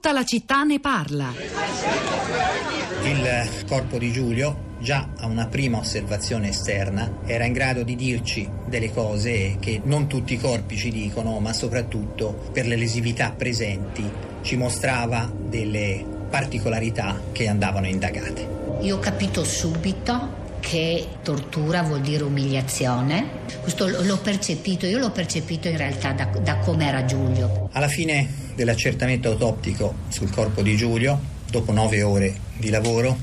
Tutta la città ne parla. Il corpo di Giulio già a una prima osservazione esterna era in grado di dirci delle cose che non tutti i corpi ci dicono, ma soprattutto per le lesività presenti ci mostrava delle particolarità che andavano indagate. Io ho capito subito che tortura vuol dire umiliazione. Questo l'ho percepito, io l'ho percepito in realtà da, da come era Giulio. Alla fine dell'accertamento autoptico sul corpo di Giulio, dopo nove ore di lavoro,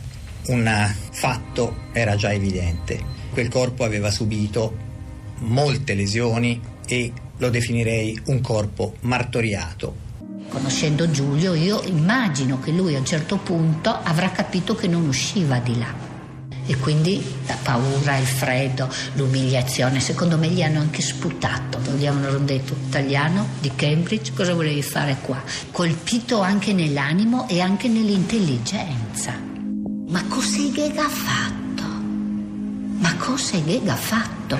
un fatto era già evidente. Quel corpo aveva subito molte lesioni e lo definirei un corpo martoriato. Conoscendo Giulio, io immagino che lui a un certo punto avrà capito che non usciva di là. E quindi la paura, il freddo, l'umiliazione, secondo me gli hanno anche sputato. Gli hanno detto, italiano di Cambridge, cosa volevi fare qua? Colpito anche nell'animo e anche nell'intelligenza. Ma cos'è che ha fatto? Ma cos'è che ha fatto?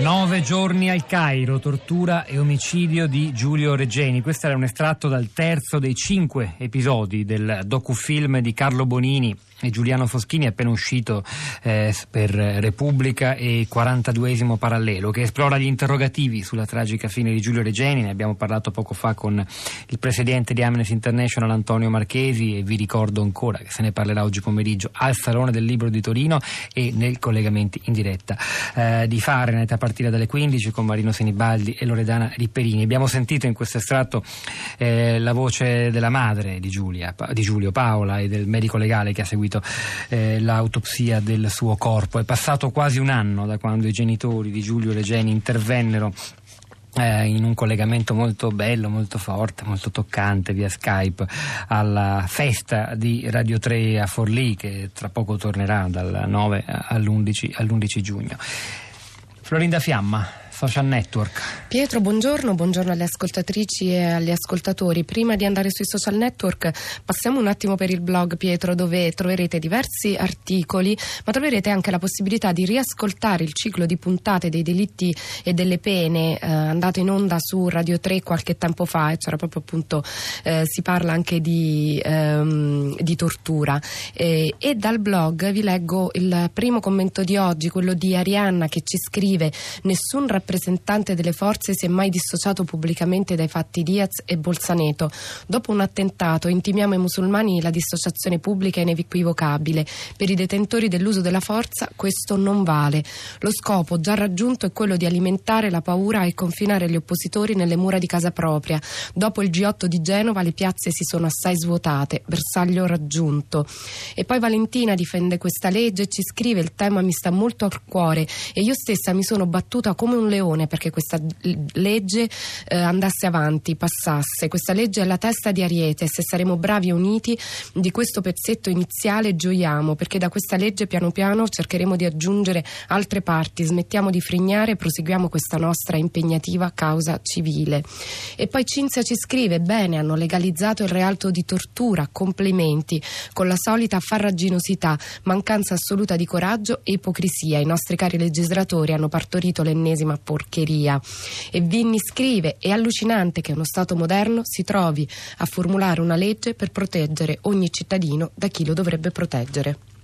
Nove giorni al Cairo, tortura e omicidio di Giulio Reggeni. Questo era un estratto dal terzo dei cinque episodi del docufilm di Carlo Bonini Giuliano Foschini appena uscito eh, per Repubblica e 42esimo parallelo che esplora gli interrogativi sulla tragica fine di Giulio Regeni. Ne abbiamo parlato poco fa con il presidente di Amnesty International Antonio Marchesi e vi ricordo ancora che se ne parlerà oggi pomeriggio al Salone del Libro di Torino e nel collegamenti in diretta eh, di Fahrenheit a partire dalle 15 con Marino Senibaldi e Loredana Ripperini. Abbiamo sentito in questo estratto eh, la voce della madre di, Giulia, di Giulio Paola e del medico legale che ha seguito seguito eh, l'autopsia del suo corpo. È passato quasi un anno da quando i genitori di Giulio Regeni intervennero eh, in un collegamento molto bello, molto forte, molto toccante via Skype alla festa di Radio 3 a Forlì che tra poco tornerà dal 9 all'11, all'11 giugno. Florinda Fiamma social network. Pietro, buongiorno, buongiorno alle ascoltatrici e agli ascoltatori. Prima di andare sui social network, passiamo un attimo per il blog Pietro, dove troverete diversi articoli, ma troverete anche la possibilità di riascoltare il ciclo di puntate dei delitti e delle pene eh, andato in onda su Radio 3 qualche tempo fa, e c'era proprio appunto eh, si parla anche di, ehm, di tortura. E, e dal blog vi leggo il primo commento di oggi, quello di Arianna che ci scrive: Nessun rappresentante rappresentante delle forze si è mai dissociato pubblicamente dai fatti Diaz e Bolzaneto. Dopo un attentato intimiamo ai musulmani la dissociazione pubblica inequivocabile. Per i detentori dell'uso della forza questo non vale. Lo scopo già raggiunto è quello di alimentare la paura e confinare gli oppositori nelle mura di casa propria. Dopo il G8 di Genova le piazze si sono assai svuotate, bersaglio raggiunto. E poi Valentina difende questa legge e ci scrive il tema mi sta molto al cuore e io stessa mi sono battuta come un leone leone perché questa legge eh, andasse avanti, passasse. Questa legge è la testa di Ariete e se saremo bravi e uniti di questo pezzetto iniziale gioiamo perché da questa legge piano piano cercheremo di aggiungere altre parti, smettiamo di frignare e proseguiamo questa nostra impegnativa causa civile. E poi Cinzia ci scrive, bene, hanno legalizzato il reato di tortura, complimenti, con la solita farraginosità, mancanza assoluta di coraggio e ipocrisia. I nostri cari legislatori hanno partorito l'ennesima porcheria. E Vinni scrive: È allucinante che uno Stato moderno si trovi a formulare una legge per proteggere ogni cittadino da chi lo dovrebbe proteggere.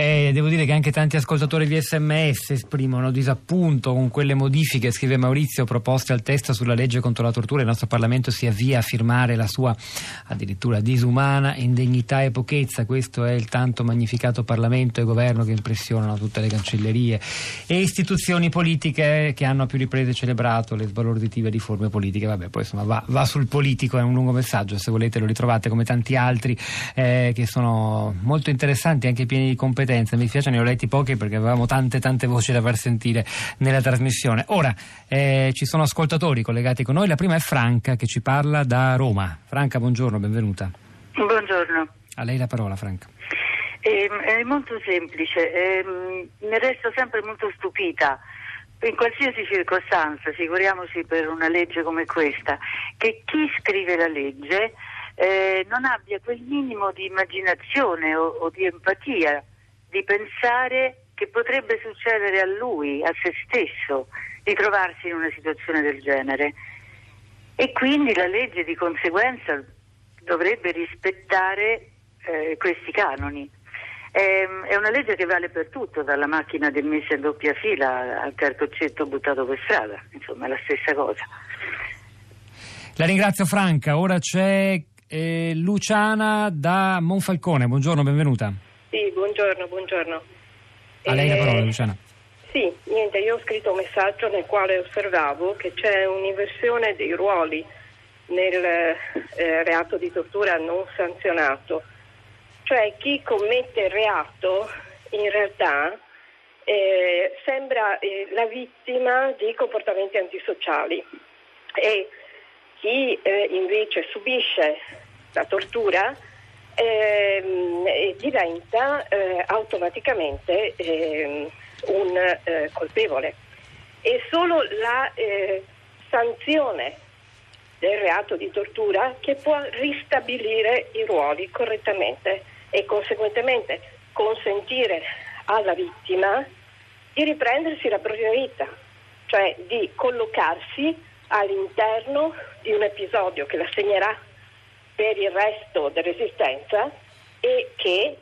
Eh, devo dire che anche tanti ascoltatori di sms esprimono disappunto con quelle modifiche, scrive Maurizio, proposte al testo sulla legge contro la tortura. Il nostro Parlamento si avvia a firmare la sua addirittura disumana indegnità e pochezza. Questo è il tanto magnificato Parlamento e governo che impressionano tutte le cancellerie e istituzioni politiche che hanno a più riprese celebrato le sbalorditive riforme politiche. Vabbè, poi insomma va, va sul politico, è un lungo messaggio, se volete lo ritrovate come tanti altri eh, che sono molto interessanti, anche pieni di competenze competenze. Mi dispiace, ne ho letti pochi perché avevamo tante tante voci da far sentire nella trasmissione. Ora eh, ci sono ascoltatori collegati con noi. La prima è Franca che ci parla da Roma. Franca, buongiorno, benvenuta. Buongiorno. A lei la parola, Franca. Eh, è molto semplice, eh, ne resto sempre molto stupita in qualsiasi circostanza, figuriamoci per una legge come questa, che chi scrive la legge eh, non abbia quel minimo di immaginazione o, o di empatia di pensare che potrebbe succedere a lui, a se stesso, di trovarsi in una situazione del genere. e quindi la legge di conseguenza dovrebbe rispettare eh, questi canoni. È, una legge che vale per tutto, dalla macchina del messa in doppia fila al cartoccetto buttato per strada, insomma è la stessa cosa. La ringrazio Franca, ora c'è eh, Luciana da Monfalcone, buongiorno, benvenuta. Buongiorno, buongiorno. A lei la eh, parola Luciana. Sì, niente, io ho scritto un messaggio nel quale osservavo che c'è un'inversione dei ruoli nel eh, reato di tortura non sanzionato. Cioè chi commette il reato in realtà eh, sembra eh, la vittima di comportamenti antisociali e chi eh, invece subisce la tortura ehm, diventa eh, automaticamente ehm, un eh, colpevole. E solo la sanzione del reato di tortura che può ristabilire i ruoli correttamente e conseguentemente consentire alla vittima di riprendersi la propria vita, cioè di collocarsi all'interno di un episodio che la segnerà per il resto dell'esistenza e che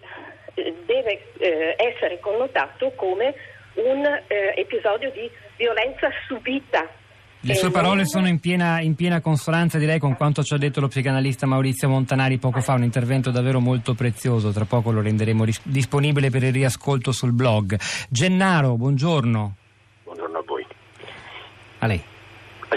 eh, deve eh, essere connotato come un eh, episodio di violenza subita le sue parole sono in piena, in piena, consonanza direi con quanto ci ha detto lo psicanalista Maurizio Montanari poco fa, un intervento davvero molto prezioso, tra poco lo renderemo ris- disponibile per il riascolto sul blog. Gennaro, buongiorno. Buongiorno a voi. A lei.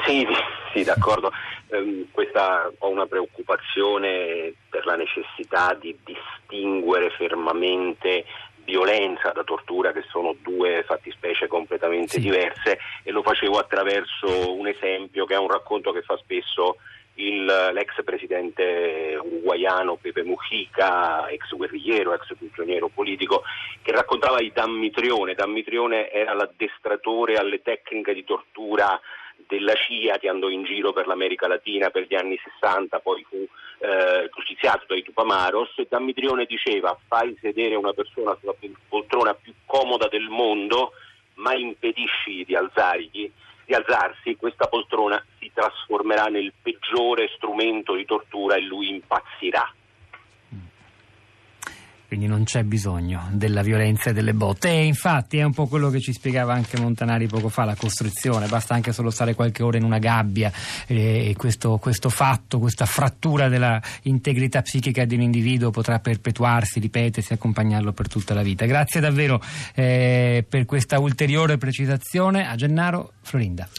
Sì, sì d'accordo. Um, questa, ho una preoccupazione per la necessità di distinguere fermamente violenza da tortura, che sono due fattispecie completamente sì. diverse, e lo facevo attraverso un esempio che è un racconto che fa spesso il, l'ex presidente uruguaiano Pepe Mujica, ex guerrigliero, ex prigioniero politico, che raccontava di Dammitrione. Dammitrione era l'addestratore alle tecniche di tortura della CIA che andò in giro per l'America Latina per gli anni 60, poi fu eh, giustiziato dai Tupamaros e Dammitrione diceva fai sedere una persona sulla poltrona più comoda del mondo ma impedisci di, alzargli, di alzarsi, questa poltrona si trasformerà nel peggiore strumento di tortura e lui impazzirà quindi non c'è bisogno della violenza e delle botte. E infatti è un po' quello che ci spiegava anche Montanari poco fa, la costruzione, basta anche solo stare qualche ora in una gabbia e questo, questo fatto, questa frattura della integrità psichica di un individuo potrà perpetuarsi, ripetersi, accompagnarlo per tutta la vita. Grazie davvero eh, per questa ulteriore precisazione. A Gennaro, Florinda.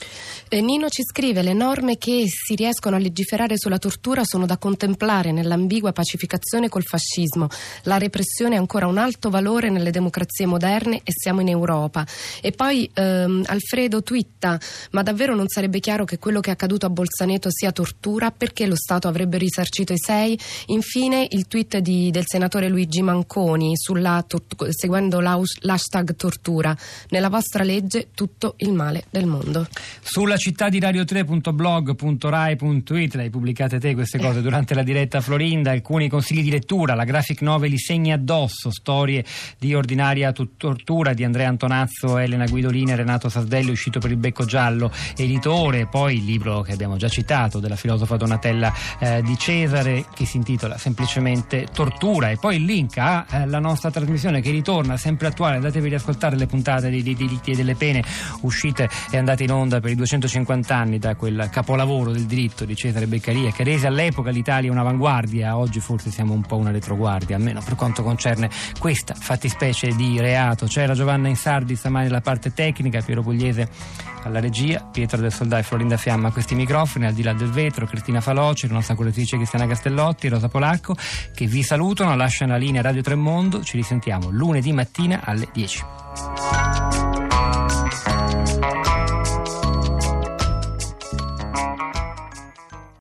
Eh, Nino ci scrive: Le norme che si riescono a legiferare sulla tortura sono da contemplare nell'ambigua pacificazione col fascismo. La repressione ha ancora un alto valore nelle democrazie moderne e siamo in Europa. E poi ehm, Alfredo twitta: Ma davvero non sarebbe chiaro che quello che è accaduto a Bolzaneto sia tortura? Perché lo Stato avrebbe risarcito i sei? Infine il tweet di, del senatore Luigi Manconi sulla, seguendo l'hashtag tortura. Nella vostra legge tutto il male del mondo. Sulla città di radio3.blog.rai.it le hai pubblicate te queste cose durante la diretta Florinda, alcuni consigli di lettura, la graphic novel li segni addosso, storie di ordinaria tortura di Andrea Antonazzo, Elena Guidolini e Renato Sasdelli uscito per il Becco Giallo, editore, poi il libro che abbiamo già citato della filosofa Donatella eh, di Cesare che si intitola semplicemente Tortura. E poi il link alla eh, nostra trasmissione che ritorna sempre attuale, andatevi a riascoltare le puntate dei diritti e delle pene uscite e andate in onda per i 200 150 anni da quel capolavoro del diritto di Cesare Beccaria che rese all'epoca l'Italia un'avanguardia, oggi forse siamo un po' una retroguardia, almeno per quanto concerne questa fattispecie di reato. C'era Giovanna Insardi stamani nella parte tecnica, Piero Pugliese alla regia, Pietro del Soldà e Florinda Fiamma a questi microfoni, al di là del vetro, Cristina Faloci, la nostra curatrice Cristiana Castellotti, Rosa Polacco, che vi salutano, lasciano la linea Radio Tremondo, ci risentiamo lunedì mattina alle 10.